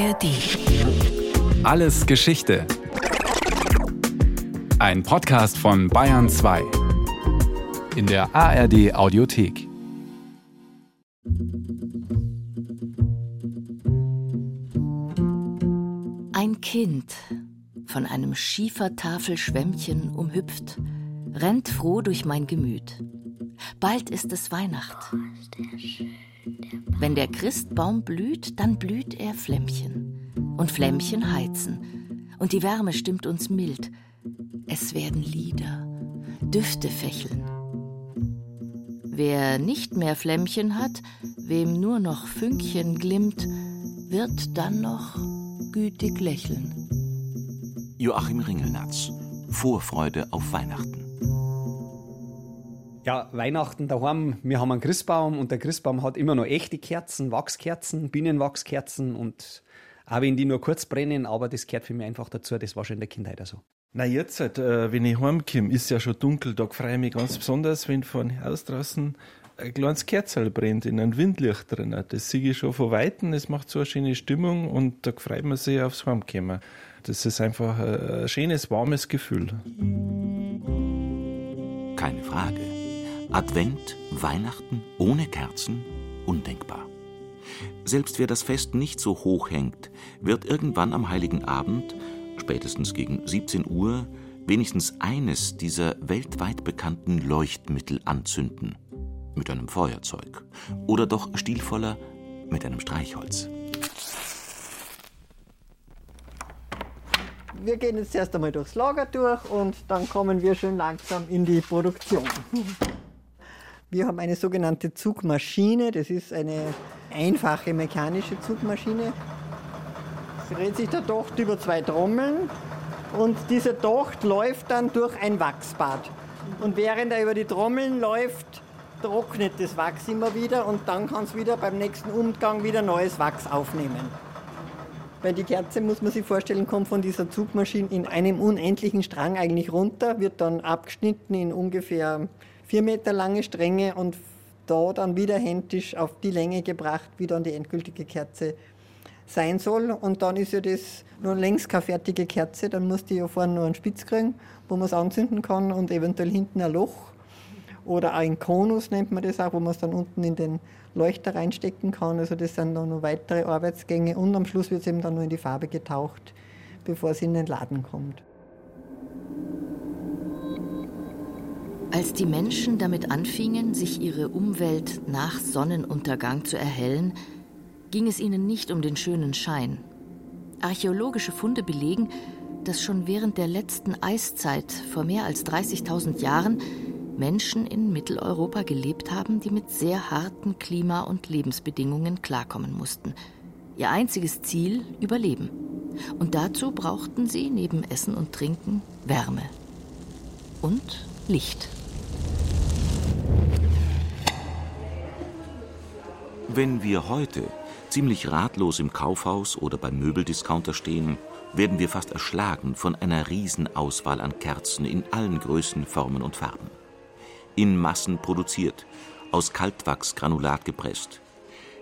ARD. Alles Geschichte. Ein Podcast von Bayern 2. In der ARD Audiothek. Ein Kind, von einem Schiefertafelschwämmchen umhüpft, rennt froh durch mein Gemüt. Bald ist es Weihnacht. Wenn der Christbaum blüht, dann blüht er Flämmchen. Und Flämmchen heizen. Und die Wärme stimmt uns mild. Es werden Lieder, Düfte fächeln. Wer nicht mehr Flämmchen hat, wem nur noch Fünkchen glimmt, wird dann noch gütig lächeln. Joachim Ringelnatz. Vorfreude auf Weihnachten. Ja, Weihnachten daheim, wir haben einen Christbaum und der Christbaum hat immer noch echte Kerzen, Wachskerzen, Bienenwachskerzen und auch wenn die nur kurz brennen, aber das gehört für mich einfach dazu, das war schon in der Kindheit auch so. Na jetzt, äh, wenn ich heimkomme, ist ja schon dunkel, da freue ich mich ganz besonders, wenn von Haus draußen ein kleines Kerzel brennt, in einem Windlicht drin. Das sehe ich schon von Weitem, es macht so eine schöne Stimmung und da freut man sich aufs Heimkommen. Das ist einfach ein schönes, warmes Gefühl. Keine Frage. Advent, Weihnachten ohne Kerzen, undenkbar. Selbst wer das Fest nicht so hoch hängt, wird irgendwann am heiligen Abend, spätestens gegen 17 Uhr, wenigstens eines dieser weltweit bekannten Leuchtmittel anzünden. Mit einem Feuerzeug. Oder doch stilvoller mit einem Streichholz. Wir gehen jetzt erst einmal durchs Lager durch und dann kommen wir schön langsam in die Produktion. Wir haben eine sogenannte Zugmaschine. Das ist eine einfache mechanische Zugmaschine. Es dreht sich der Docht über zwei Trommeln und dieser Docht läuft dann durch ein Wachsbad. Und während er über die Trommeln läuft, trocknet das Wachs immer wieder und dann kann es wieder beim nächsten Umgang wieder neues Wachs aufnehmen. Weil die Kerze, muss man sich vorstellen, kommt von dieser Zugmaschine in einem unendlichen Strang eigentlich runter, wird dann abgeschnitten in ungefähr vier Meter lange Stränge und da dann wieder händisch auf die Länge gebracht, wie dann die endgültige Kerze sein soll. Und dann ist ja das nur längst keine fertige Kerze, dann muss die ja vorne nur einen Spitz kriegen, wo man es anzünden kann und eventuell hinten ein Loch oder ein Konus nennt man das auch, wo man es dann unten in den Leuchter reinstecken kann. Also das sind dann noch weitere Arbeitsgänge und am Schluss wird es eben dann nur in die Farbe getaucht, bevor es in den Laden kommt. Als die Menschen damit anfingen, sich ihre Umwelt nach Sonnenuntergang zu erhellen, ging es ihnen nicht um den schönen Schein. Archäologische Funde belegen, dass schon während der letzten Eiszeit vor mehr als 30.000 Jahren Menschen in Mitteleuropa gelebt haben, die mit sehr harten Klima- und Lebensbedingungen klarkommen mussten. Ihr einziges Ziel Überleben. Und dazu brauchten sie neben Essen und Trinken Wärme und Licht. Wenn wir heute ziemlich ratlos im Kaufhaus oder beim Möbeldiscounter stehen, werden wir fast erschlagen von einer Riesenauswahl an Kerzen in allen Größen, Formen und Farben. In Massen produziert, aus Kaltwachsgranulat gepresst.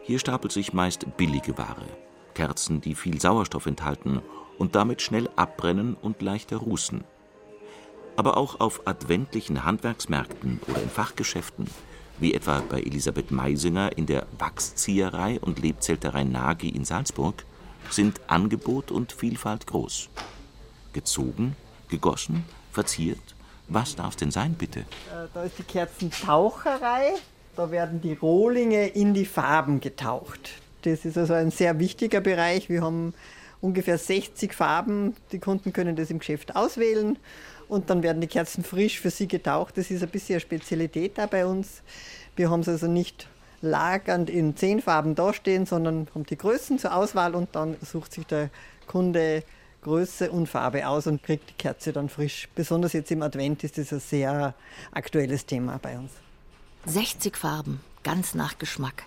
Hier stapelt sich meist billige Ware. Kerzen, die viel Sauerstoff enthalten und damit schnell abbrennen und leichter rußen. Aber auch auf adventlichen Handwerksmärkten oder in Fachgeschäften wie etwa bei Elisabeth Meisinger in der Wachszieherei und Lebzelterei Nagy in Salzburg, sind Angebot und Vielfalt groß. Gezogen, gegossen, verziert, was darf denn sein, bitte? Da ist die Kerzentaucherei. Da werden die Rohlinge in die Farben getaucht. Das ist also ein sehr wichtiger Bereich. Wir haben ungefähr 60 Farben. Die Kunden können das im Geschäft auswählen und dann werden die Kerzen frisch für sie getaucht. Das ist ein bisschen eine Spezialität da bei uns. Wir haben es also nicht lagernd in zehn Farben dastehen, sondern haben die Größen zur Auswahl und dann sucht sich der Kunde Größe und Farbe aus und kriegt die Kerze dann frisch. Besonders jetzt im Advent ist das ein sehr aktuelles Thema bei uns. 60 Farben, ganz nach Geschmack.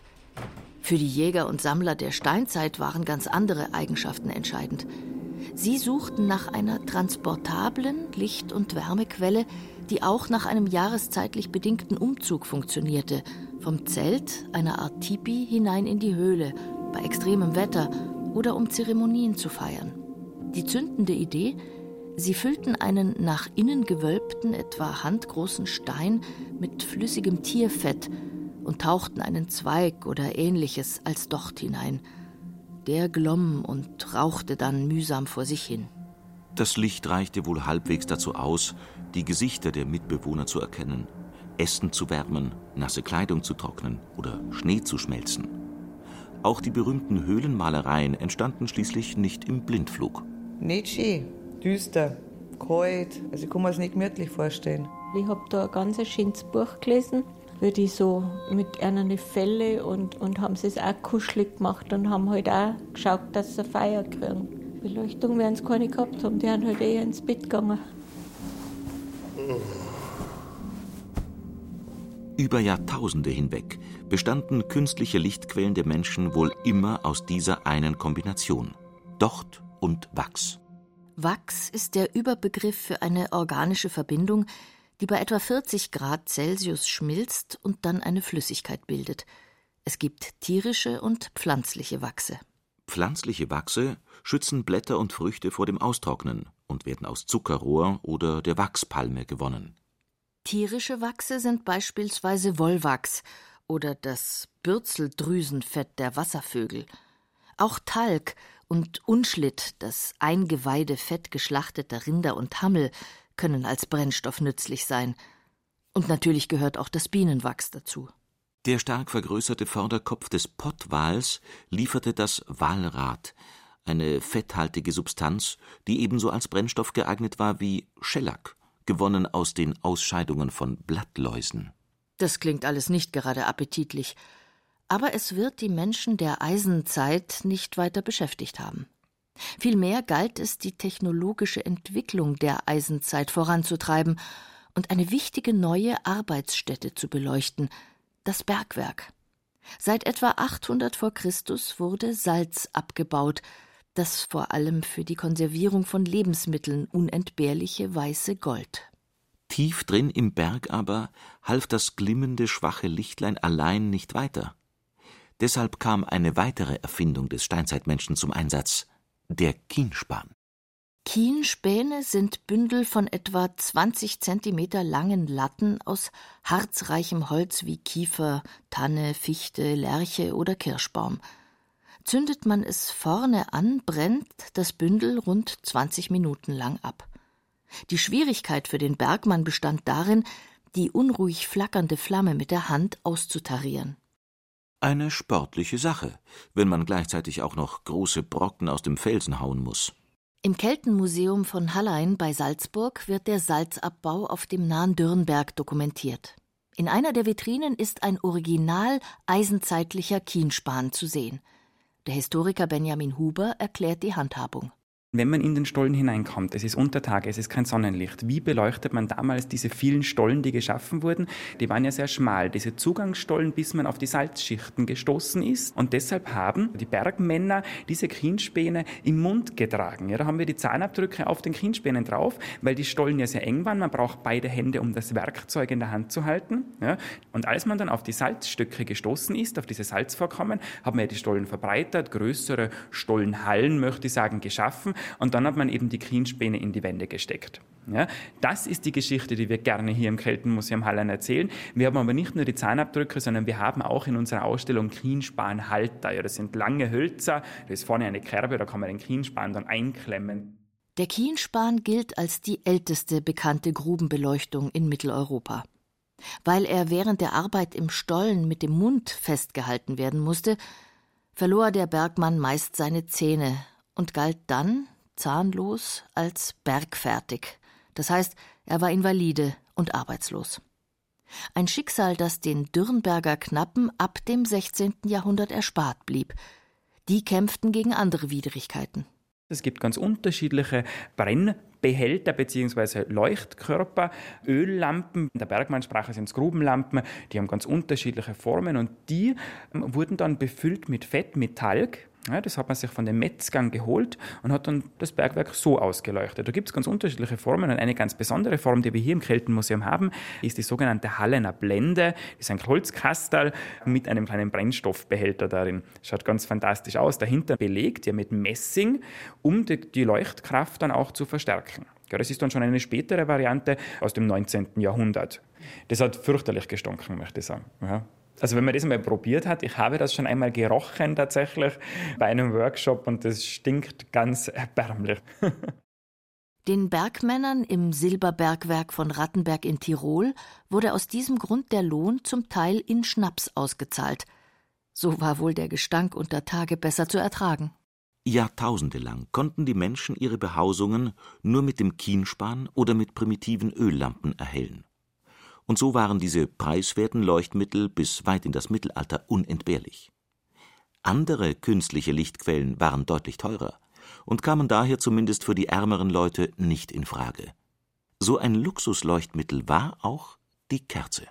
Für die Jäger und Sammler der Steinzeit waren ganz andere Eigenschaften entscheidend. Sie suchten nach einer transportablen Licht- und Wärmequelle, die auch nach einem jahreszeitlich bedingten Umzug funktionierte, vom Zelt, einer Art Tipi, hinein in die Höhle, bei extremem Wetter oder um Zeremonien zu feiern. Die zündende Idee, sie füllten einen nach innen gewölbten, etwa handgroßen Stein mit flüssigem Tierfett und tauchten einen Zweig oder ähnliches als Docht hinein. Der glomm und rauchte dann mühsam vor sich hin. Das Licht reichte wohl halbwegs dazu aus, die Gesichter der Mitbewohner zu erkennen, Essen zu wärmen, nasse Kleidung zu trocknen oder Schnee zu schmelzen. Auch die berühmten Höhlenmalereien entstanden schließlich nicht im Blindflug. Nicht schön, düster, kalt, also ich kann mir es nicht gemütlich vorstellen. Ich habe da ein ganz schönes Buch gelesen, wie die so mit einer Felle und, und haben sie es auch kuschelig gemacht und haben halt auch geschaut, dass sie Feier kriegen. Beleuchtung werden sie keine gehabt haben, die haben halt eher ins Bett gegangen. Über Jahrtausende hinweg bestanden künstliche Lichtquellen der Menschen wohl immer aus dieser einen Kombination Docht und Wachs. Wachs ist der Überbegriff für eine organische Verbindung, die bei etwa 40 Grad Celsius schmilzt und dann eine Flüssigkeit bildet. Es gibt tierische und pflanzliche Wachse. Pflanzliche Wachse schützen Blätter und Früchte vor dem Austrocknen und werden aus Zuckerrohr oder der Wachspalme gewonnen. Tierische Wachse sind beispielsweise Wollwachs oder das Bürzeldrüsenfett der Wasservögel. Auch Talg und Unschlitt, das Eingeweidefett geschlachteter Rinder und Hammel, können als Brennstoff nützlich sein. Und natürlich gehört auch das Bienenwachs dazu. Der stark vergrößerte Vorderkopf des Pottwals lieferte das Walrat, eine fetthaltige Substanz, die ebenso als Brennstoff geeignet war wie Schellack gewonnen aus den Ausscheidungen von Blattläusen. Das klingt alles nicht gerade appetitlich, aber es wird die Menschen der Eisenzeit nicht weiter beschäftigt haben. Vielmehr galt es, die technologische Entwicklung der Eisenzeit voranzutreiben und eine wichtige neue Arbeitsstätte zu beleuchten, das Bergwerk. Seit etwa 800 vor Christus wurde Salz abgebaut, das vor allem für die Konservierung von Lebensmitteln unentbehrliche weiße Gold. Tief drin im Berg aber half das glimmende, schwache Lichtlein allein nicht weiter. Deshalb kam eine weitere Erfindung des Steinzeitmenschen zum Einsatz, der Kienspan. Kienspäne sind Bündel von etwa 20 Zentimeter langen Latten aus harzreichem Holz wie Kiefer, Tanne, Fichte, Lerche oder Kirschbaum. Zündet man es vorne an, brennt das Bündel rund 20 Minuten lang ab. Die Schwierigkeit für den Bergmann bestand darin, die unruhig flackernde Flamme mit der Hand auszutarieren. Eine sportliche Sache, wenn man gleichzeitig auch noch große Brocken aus dem Felsen hauen muss. Im Keltenmuseum von Hallein bei Salzburg wird der Salzabbau auf dem nahen Dürnberg dokumentiert. In einer der Vitrinen ist ein original eisenzeitlicher Kienspan zu sehen. Der Historiker Benjamin Huber erklärt die Handhabung. Wenn man in den Stollen hineinkommt, es ist Untertag, es ist kein Sonnenlicht. Wie beleuchtet man damals diese vielen Stollen, die geschaffen wurden? Die waren ja sehr schmal, diese Zugangsstollen, bis man auf die Salzschichten gestoßen ist. Und deshalb haben die Bergmänner diese Kienspäne im Mund getragen. Ja, da haben wir die Zahnabdrücke auf den Kienspänen drauf, weil die Stollen ja sehr eng waren. Man braucht beide Hände, um das Werkzeug in der Hand zu halten. Ja, und als man dann auf die Salzstücke gestoßen ist, auf diese Salzvorkommen, haben wir die Stollen verbreitert, größere Stollenhallen, möchte ich sagen, geschaffen und dann hat man eben die Kienspäne in die Wände gesteckt. Ja, das ist die Geschichte, die wir gerne hier im Keltenmuseum Hallein erzählen. Wir haben aber nicht nur die Zahnabdrücke, sondern wir haben auch in unserer Ausstellung Kienspanhalter. Ja, das sind lange Hölzer, da ist vorne eine Kerbe, da kann man den Kienspan dann einklemmen. Der Kienspan gilt als die älteste bekannte Grubenbeleuchtung in Mitteleuropa. Weil er während der Arbeit im Stollen mit dem Mund festgehalten werden musste, verlor der Bergmann meist seine Zähne und galt dann, zahnlos, als bergfertig. Das heißt, er war Invalide und arbeitslos. Ein Schicksal, das den Dürnberger Knappen ab dem 16. Jahrhundert erspart blieb. Die kämpften gegen andere Widrigkeiten. Es gibt ganz unterschiedliche Brennbehälter bzw. Leuchtkörper, Öllampen. In der Bergmannsprache sind es Grubenlampen. Die haben ganz unterschiedliche Formen und die wurden dann befüllt mit Fett, mit Talg Ja, das hat man sich von den Metzgern geholt und hat dann das Bergwerk so ausgeleuchtet. Da gibt es ganz unterschiedliche Formen und eine ganz besondere Form, die wir hier im Keltenmuseum haben, ist die sogenannte Hallener Blende. Das ist ein Holzkastel mit einem kleinen Brennstoffbehälter darin. Schaut ganz fantastisch aus. Dahinter belegt ja mit Messing, um die, Leuchtkraft dann auch zu verstärken. Das ist dann schon eine spätere Variante aus dem 19. Jahrhundert. Das hat fürchterlich gestunken, möchte ich sagen. Ja. Also wenn man das einmal probiert hat, ich habe das schon einmal gerochen tatsächlich bei einem Workshop und das stinkt ganz erbärmlich. Den Bergmännern im Silberbergwerk von Rattenberg in Tirol wurde aus diesem Grund der Lohn zum Teil in Schnaps ausgezahlt. So war wohl der Gestank unter Tage besser zu ertragen. Jahrtausende lang konnten die Menschen ihre Behausungen nur mit dem Kienspan oder mit primitiven Öllampen erhellen und so waren diese preiswerten Leuchtmittel bis weit in das Mittelalter unentbehrlich. Andere künstliche Lichtquellen waren deutlich teurer und kamen daher zumindest für die ärmeren Leute nicht in Frage. So ein Luxusleuchtmittel war auch die Kerze.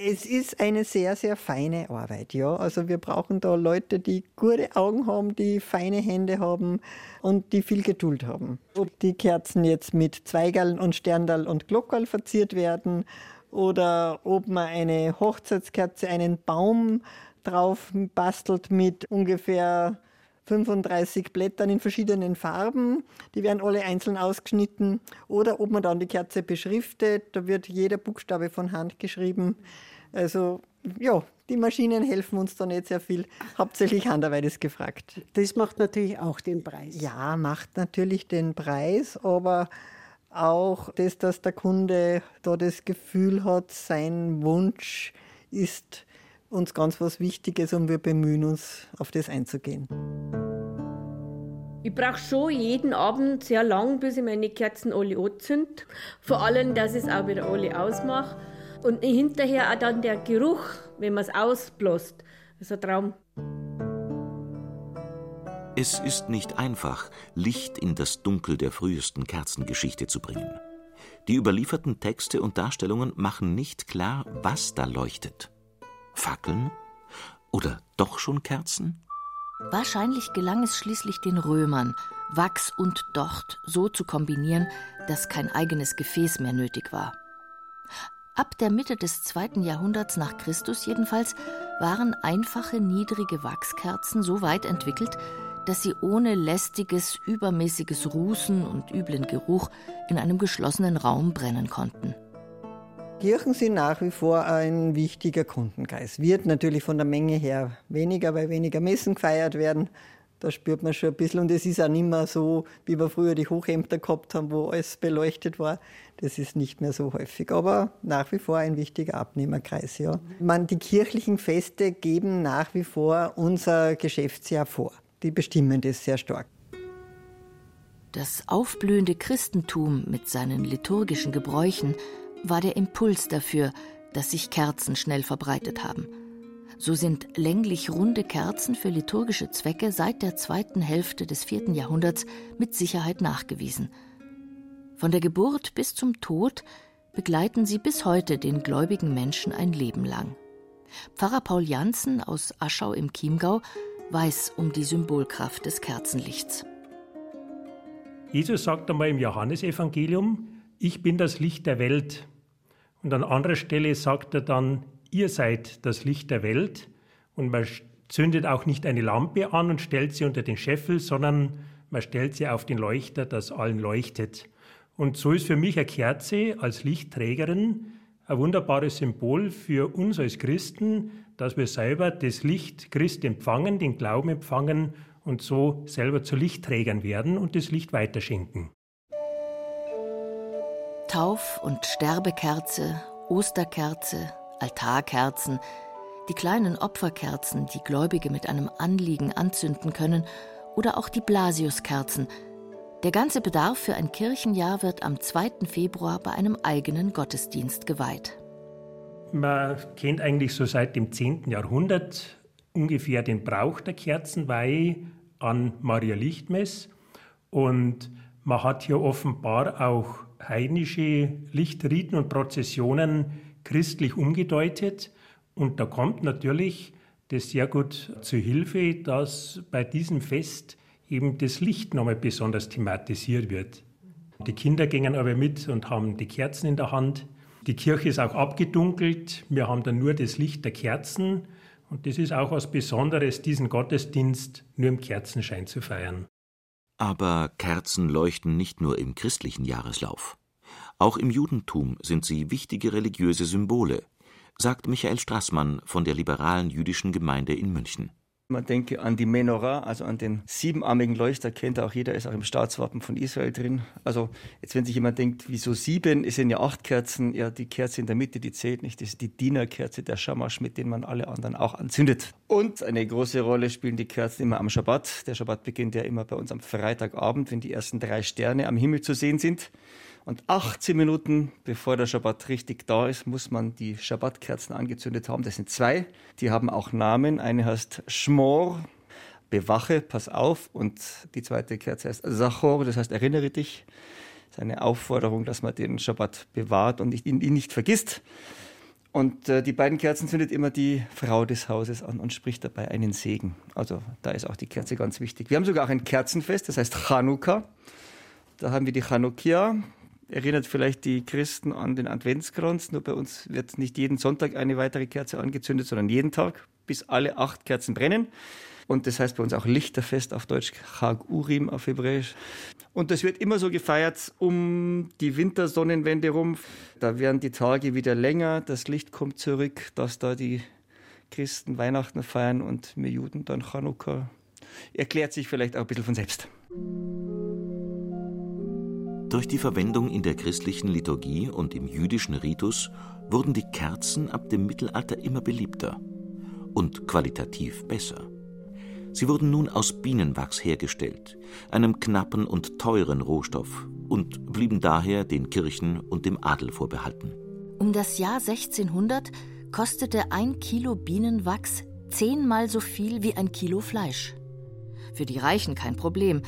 Es ist eine sehr, sehr feine Arbeit, ja. Also wir brauchen da Leute, die gute Augen haben, die feine Hände haben und die viel Geduld haben. Ob die Kerzen jetzt mit Zweigerl und Sterndal und Glockerl verziert werden oder ob man eine Hochzeitskerze, einen Baum drauf bastelt mit ungefähr 35 Blättern in verschiedenen Farben. Die werden alle einzeln ausgeschnitten. Oder ob man dann die Kerze beschriftet. Da wird jeder Buchstabe von Hand geschrieben. Also ja, die Maschinen helfen uns da nicht sehr viel. Hauptsächlich Handarbeit ist gefragt. Das macht natürlich auch den Preis. Ja, macht natürlich den Preis, aber auch das, dass der Kunde da das Gefühl hat, sein Wunsch ist uns ganz was Wichtiges und wir bemühen uns, auf das einzugehen. Ich brauche schon jeden Abend sehr lang, bis ich meine Kerzen alle anzünde. Vor allem, dass ich es auch wieder alle ausmache. Und hinterher auch dann der Geruch, wenn man es ausbläst. Das ist ein Traum. Es ist nicht einfach, Licht in das Dunkel der frühesten Kerzengeschichte zu bringen. Die überlieferten Texte und Darstellungen machen nicht klar, was da leuchtet. Fackeln? Oder doch schon Kerzen? Wahrscheinlich gelang es schließlich den Römern, Wachs und Docht so zu kombinieren, dass kein eigenes Gefäß mehr nötig war. Ab der Mitte des zweiten Jahrhunderts nach Christus jedenfalls waren einfache niedrige Wachskerzen so weit entwickelt, dass sie ohne lästiges, übermäßiges Rußen und üblen Geruch in einem geschlossenen Raum brennen konnten. Kirchen sind nach wie vor ein wichtiger Kundenkreis. Wird natürlich von der Menge her weniger, weil weniger Messen gefeiert werden. Da spürt man schon ein bisschen. Und es ist auch nicht mehr so, wie wir früher die Hochämter gehabt haben, wo alles beleuchtet war. Das ist nicht mehr so häufig. Aber nach wie vor ein wichtiger Abnehmerkreis, ja. Man, die kirchlichen Feste geben nach wie vor unser Geschäftsjahr vor die bestimmen das sehr stark. Das aufblühende Christentum mit seinen liturgischen Gebräuchen war der Impuls dafür, dass sich Kerzen schnell verbreitet haben. So sind länglich runde Kerzen für liturgische Zwecke seit der zweiten Hälfte des vierten Jahrhunderts mit Sicherheit nachgewiesen. Von der Geburt bis zum Tod begleiten sie bis heute den gläubigen Menschen ein Leben lang. Pfarrer Paul Janssen aus Aschau im Chiemgau weiß um die Symbolkraft des Kerzenlichts. Jesus sagt einmal im Johannesevangelium, ich bin das Licht der Welt. Und an anderer Stelle sagt er dann, ihr seid das Licht der Welt. Und man zündet auch nicht eine Lampe an und stellt sie unter den Scheffel, sondern man stellt sie auf den Leuchter, das allen leuchtet. Und so ist für mich eine Kerze als Lichtträgerin ein wunderbares Symbol für uns als Christen, dass wir selber das Licht Christ empfangen, den Glauben empfangen und so selber zu Lichtträgern werden und das Licht weiterschenken. Tauf- und Sterbekerze, Osterkerze, Altarkerzen, die kleinen Opferkerzen, die Gläubige mit einem Anliegen anzünden können, oder auch die Blasiuskerzen. Der ganze Bedarf für ein Kirchenjahr wird am 2. Februar bei einem eigenen Gottesdienst geweiht. Man kennt eigentlich so seit dem 10. Jahrhundert ungefähr den Brauch der Kerzenweihe an Maria Lichtmess. Und man hat hier offenbar auch heidnische Lichtriten und Prozessionen christlich umgedeutet. Und da kommt natürlich das sehr gut zu Hilfe, dass bei diesem Fest eben das Licht nochmal besonders thematisiert wird. Die Kinder gingen aber mit und haben die Kerzen in der Hand. Die Kirche ist auch abgedunkelt. Wir haben dann nur das Licht der Kerzen. Und das ist auch was Besonderes, diesen Gottesdienst nur im Kerzenschein zu feiern. Aber Kerzen leuchten nicht nur im christlichen Jahreslauf. Auch im Judentum sind sie wichtige religiöse Symbole, sagt Michael Strassmann von der liberalen jüdischen Gemeinde in München. Man denke an die Menorah, also an den siebenarmigen Leuchter, kennt auch jeder, ist auch im Staatswappen von Israel drin. Also jetzt, wenn sich jemand denkt, wieso sieben, es sind ja acht Kerzen, ja, die Kerze in der Mitte, die zählt nicht, das ist die Dienerkerze, der Schamasch, mit dem man alle anderen auch anzündet. Und eine große Rolle spielen die Kerzen immer am Schabbat. Der Schabbat beginnt ja immer bei uns am Freitagabend, wenn die ersten drei Sterne am Himmel zu sehen sind. Und 18 Minuten bevor der Schabbat richtig da ist, muss man die Schabbatkerzen angezündet haben. Das sind zwei. Die haben auch Namen. Eine heißt Schmor, bewache, pass auf. Und die zweite Kerze heißt Sachor, das heißt erinnere dich. Das ist eine Aufforderung, dass man den Schabbat bewahrt und ihn, nicht vergisst. Und äh, die beiden Kerzen zündet immer die Frau des Hauses an und spricht dabei einen Segen. Also da ist auch die Kerze ganz wichtig. Wir haben sogar auch ein Kerzenfest, das heißt Chanukka. Da haben wir die Chanukia, erinnert vielleicht die Christen an den Adventskranz. Nur bei uns wird nicht jeden Sonntag eine weitere Kerze angezündet, sondern jeden Tag, bis alle acht Kerzen brennen. Und das heißt bei uns auch Lichterfest auf Deutsch, Chag Urim auf Hebräisch. Und das wird immer so gefeiert um die Wintersonnenwende rum. Da werden die Tage wieder länger, das Licht kommt zurück, dass da die Christen Weihnachten feiern und wir Juden dann Chanukka. Erklärt sich vielleicht auch ein bisschen von selbst. Durch die Verwendung in der christlichen Liturgie und im jüdischen Ritus wurden die Kerzen ab dem Mittelalter immer beliebter und qualitativ besser. Sie wurden nun aus Bienenwachs hergestellt, einem knappen und teuren Rohstoff, und blieben daher den Kirchen und dem Adel vorbehalten. Um das Jahr 1600 kostete ein Kilo Bienenwachs zehnmal so viel wie ein Kilo Fleisch. Für die Reichen kein Problem,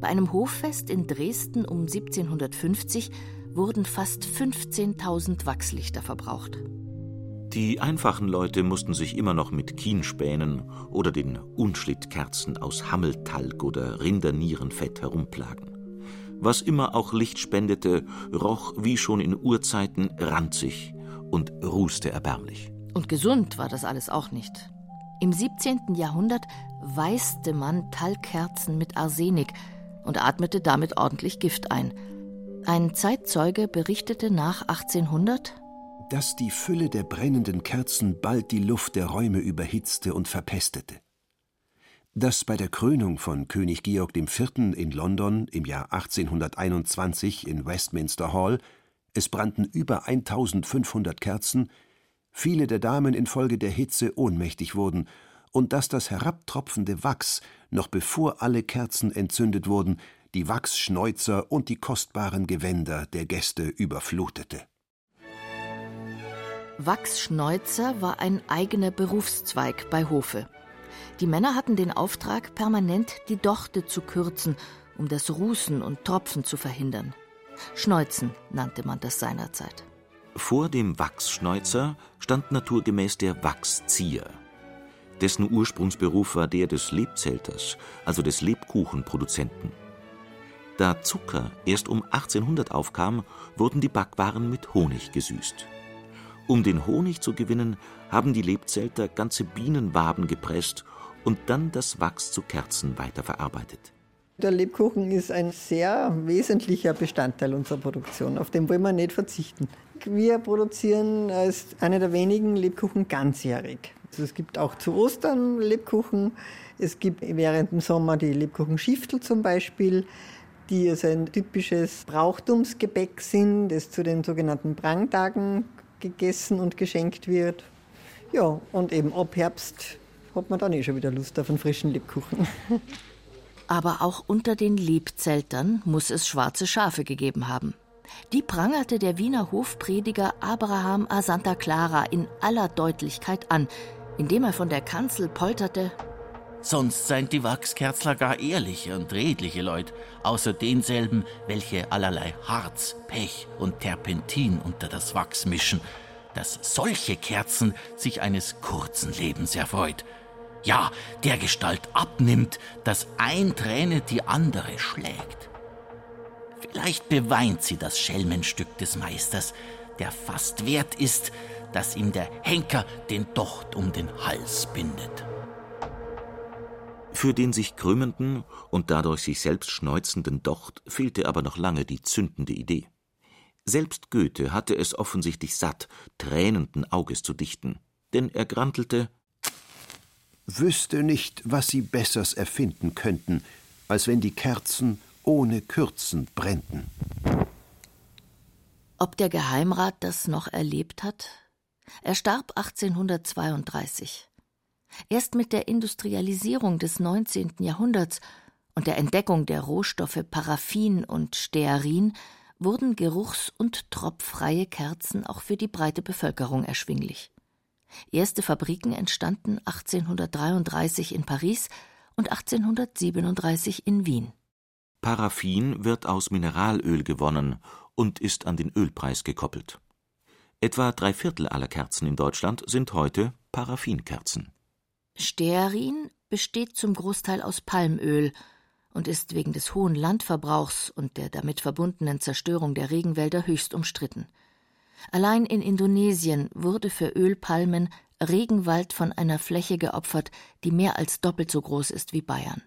bei einem Hoffest in Dresden um 1750 wurden fast 15.000 Wachslichter verbraucht. Die einfachen Leute mussten sich immer noch mit Kienspänen oder den Unschlittkerzen aus Hammeltalg oder Rindernierenfett herumplagen. Was immer auch Licht spendete, roch wie schon in Urzeiten ranzig und rußte erbärmlich. Und gesund war das alles auch nicht. Im 17. Jahrhundert weißte man Talgkerzen mit Arsenik, und atmete damit ordentlich Gift ein. Ein Zeitzeuge berichtete nach 1800, dass die Fülle der brennenden Kerzen bald die Luft der Räume überhitzte und verpestete. Dass bei der Krönung von König Georg IV. in London im Jahr 1821 in Westminster Hall es brannten über 1500 Kerzen, viele der Damen infolge der Hitze ohnmächtig wurden und dass das herabtropfende Wachs, noch bevor alle Kerzen entzündet wurden, die Wachsschneuzer und die kostbaren Gewänder der Gäste überflutete. Wachsschneuzer war ein eigener Berufszweig bei Hofe. Die Männer hatten den Auftrag, permanent die Dochte zu kürzen, um das Rußen und Tropfen zu verhindern. Schneuzen nannte man das seinerzeit. Vor dem Wachsschneuzer stand naturgemäß der Wachszieher. Dessen Ursprungsberuf war der des Lebzelters, also des Lebkuchenproduzenten. Da Zucker erst um 1800 aufkam, wurden die Backwaren mit Honig gesüßt. Um den Honig zu gewinnen, haben die Lebzelter ganze Bienenwaben gepresst und dann das Wachs zu Kerzen weiterverarbeitet. Der Lebkuchen ist ein sehr wesentlicher Bestandteil unserer Produktion, auf den wollen wir nicht verzichten. Wir produzieren als einer der wenigen Lebkuchen ganzjährig. Also es gibt auch zu Ostern Lebkuchen. Es gibt während dem Sommer die Lebkuchenschiftel zum Beispiel, die also ein typisches Brauchtumsgebäck sind, das zu den sogenannten Prangtagen gegessen und geschenkt wird. Ja, und eben ab Herbst hat man dann eh schon wieder Lust auf einen frischen Lebkuchen. Aber auch unter den Lebzeltern muss es schwarze Schafe gegeben haben. Die prangerte der Wiener Hofprediger Abraham a Santa Clara in aller Deutlichkeit an, indem er von der Kanzel polterte. Sonst seien die Wachskerzler gar ehrliche und redliche Leute, außer denselben, welche allerlei Harz, Pech und Terpentin unter das Wachs mischen, dass solche Kerzen sich eines kurzen Lebens erfreut. Ja, der Gestalt abnimmt, dass ein Träne die andere schlägt. Vielleicht beweint sie das Schelmenstück des Meisters, der fast wert ist, dass ihm der Henker den Docht um den Hals bindet. Für den sich krümmenden und dadurch sich selbst schneuzenden Docht fehlte aber noch lange die zündende Idee. Selbst Goethe hatte es offensichtlich satt, tränenden Auges zu dichten, denn er grantelte Wüsste nicht, was sie Bessers erfinden könnten, als wenn die Kerzen ohne Kürzen brennten. Ob der Geheimrat das noch erlebt hat? Er starb 1832. Erst mit der Industrialisierung des 19. Jahrhunderts und der Entdeckung der Rohstoffe Paraffin und Stearin wurden geruchs- und tropffreie Kerzen auch für die breite Bevölkerung erschwinglich. Erste Fabriken entstanden 1833 in Paris und 1837 in Wien. Paraffin wird aus Mineralöl gewonnen und ist an den Ölpreis gekoppelt. Etwa drei Viertel aller Kerzen in Deutschland sind heute Paraffinkerzen. Stearin besteht zum Großteil aus Palmöl und ist wegen des hohen Landverbrauchs und der damit verbundenen Zerstörung der Regenwälder höchst umstritten. Allein in Indonesien wurde für Ölpalmen Regenwald von einer Fläche geopfert, die mehr als doppelt so groß ist wie Bayern.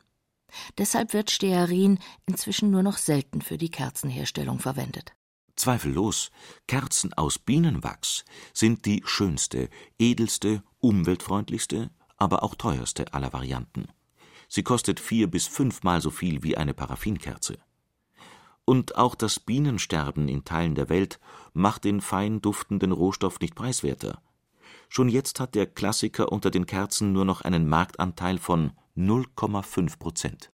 Deshalb wird Stearin inzwischen nur noch selten für die Kerzenherstellung verwendet. Zweifellos, Kerzen aus Bienenwachs sind die schönste, edelste, umweltfreundlichste, aber auch teuerste aller Varianten. Sie kostet vier bis fünfmal so viel wie eine Paraffinkerze. Und auch das Bienensterben in Teilen der Welt macht den fein duftenden Rohstoff nicht preiswerter. Schon jetzt hat der Klassiker unter den Kerzen nur noch einen Marktanteil von 0,5 Prozent.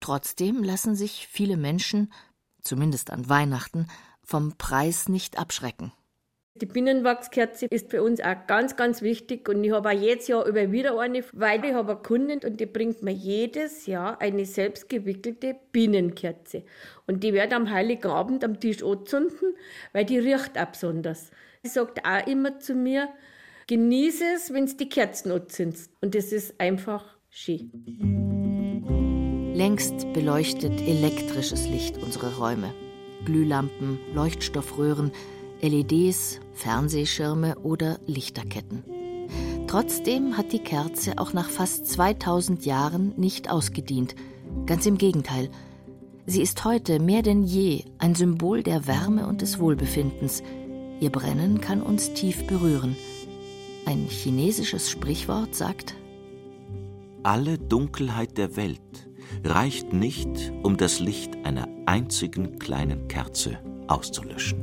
Trotzdem lassen sich viele Menschen, zumindest an Weihnachten, vom Preis nicht abschrecken. Die Bienenwachskerze ist für uns auch ganz, ganz wichtig und ich habe auch jedes Jahr über wieder eine, weil ich habe eine Kundin und die bringt mir jedes Jahr eine selbstgewickelte Bienenkerze. Und die wird am Heiligen Abend am Tisch anzünden, weil die riecht auch besonders. Sie sagt auch immer zu mir, genieße es, wenn es die Kerzen anzündest. Und das ist einfach schön. Längst beleuchtet elektrisches Licht unsere Räume. Glühlampen, Leuchtstoffröhren, LEDs, Fernsehschirme oder Lichterketten. Trotzdem hat die Kerze auch nach fast 2000 Jahren nicht ausgedient. Ganz im Gegenteil. Sie ist heute mehr denn je ein Symbol der Wärme und des Wohlbefindens. Ihr Brennen kann uns tief berühren. Ein chinesisches Sprichwort sagt, Alle Dunkelheit der Welt reicht nicht, um das Licht einer einzigen kleinen Kerze auszulöschen.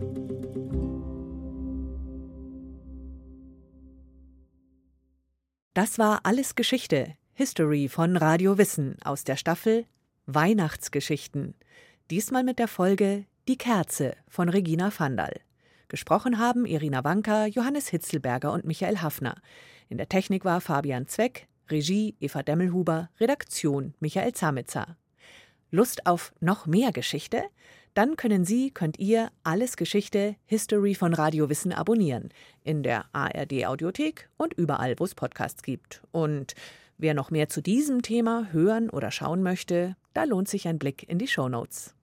Das war alles Geschichte, History von Radio Wissen aus der Staffel Weihnachtsgeschichten. Diesmal mit der Folge Die Kerze von Regina Vandal. Gesprochen haben Irina Wanka, Johannes Hitzelberger und Michael Hafner. In der Technik war Fabian Zweck, Regie Eva Demmelhuber, Redaktion Michael Zamitzer. Lust auf noch mehr Geschichte? Dann können Sie, könnt ihr Alles Geschichte History von Radio Wissen abonnieren. In der ARD Audiothek und überall, wo es Podcasts gibt. Und wer noch mehr zu diesem Thema hören oder schauen möchte, da lohnt sich ein Blick in die Show Notes.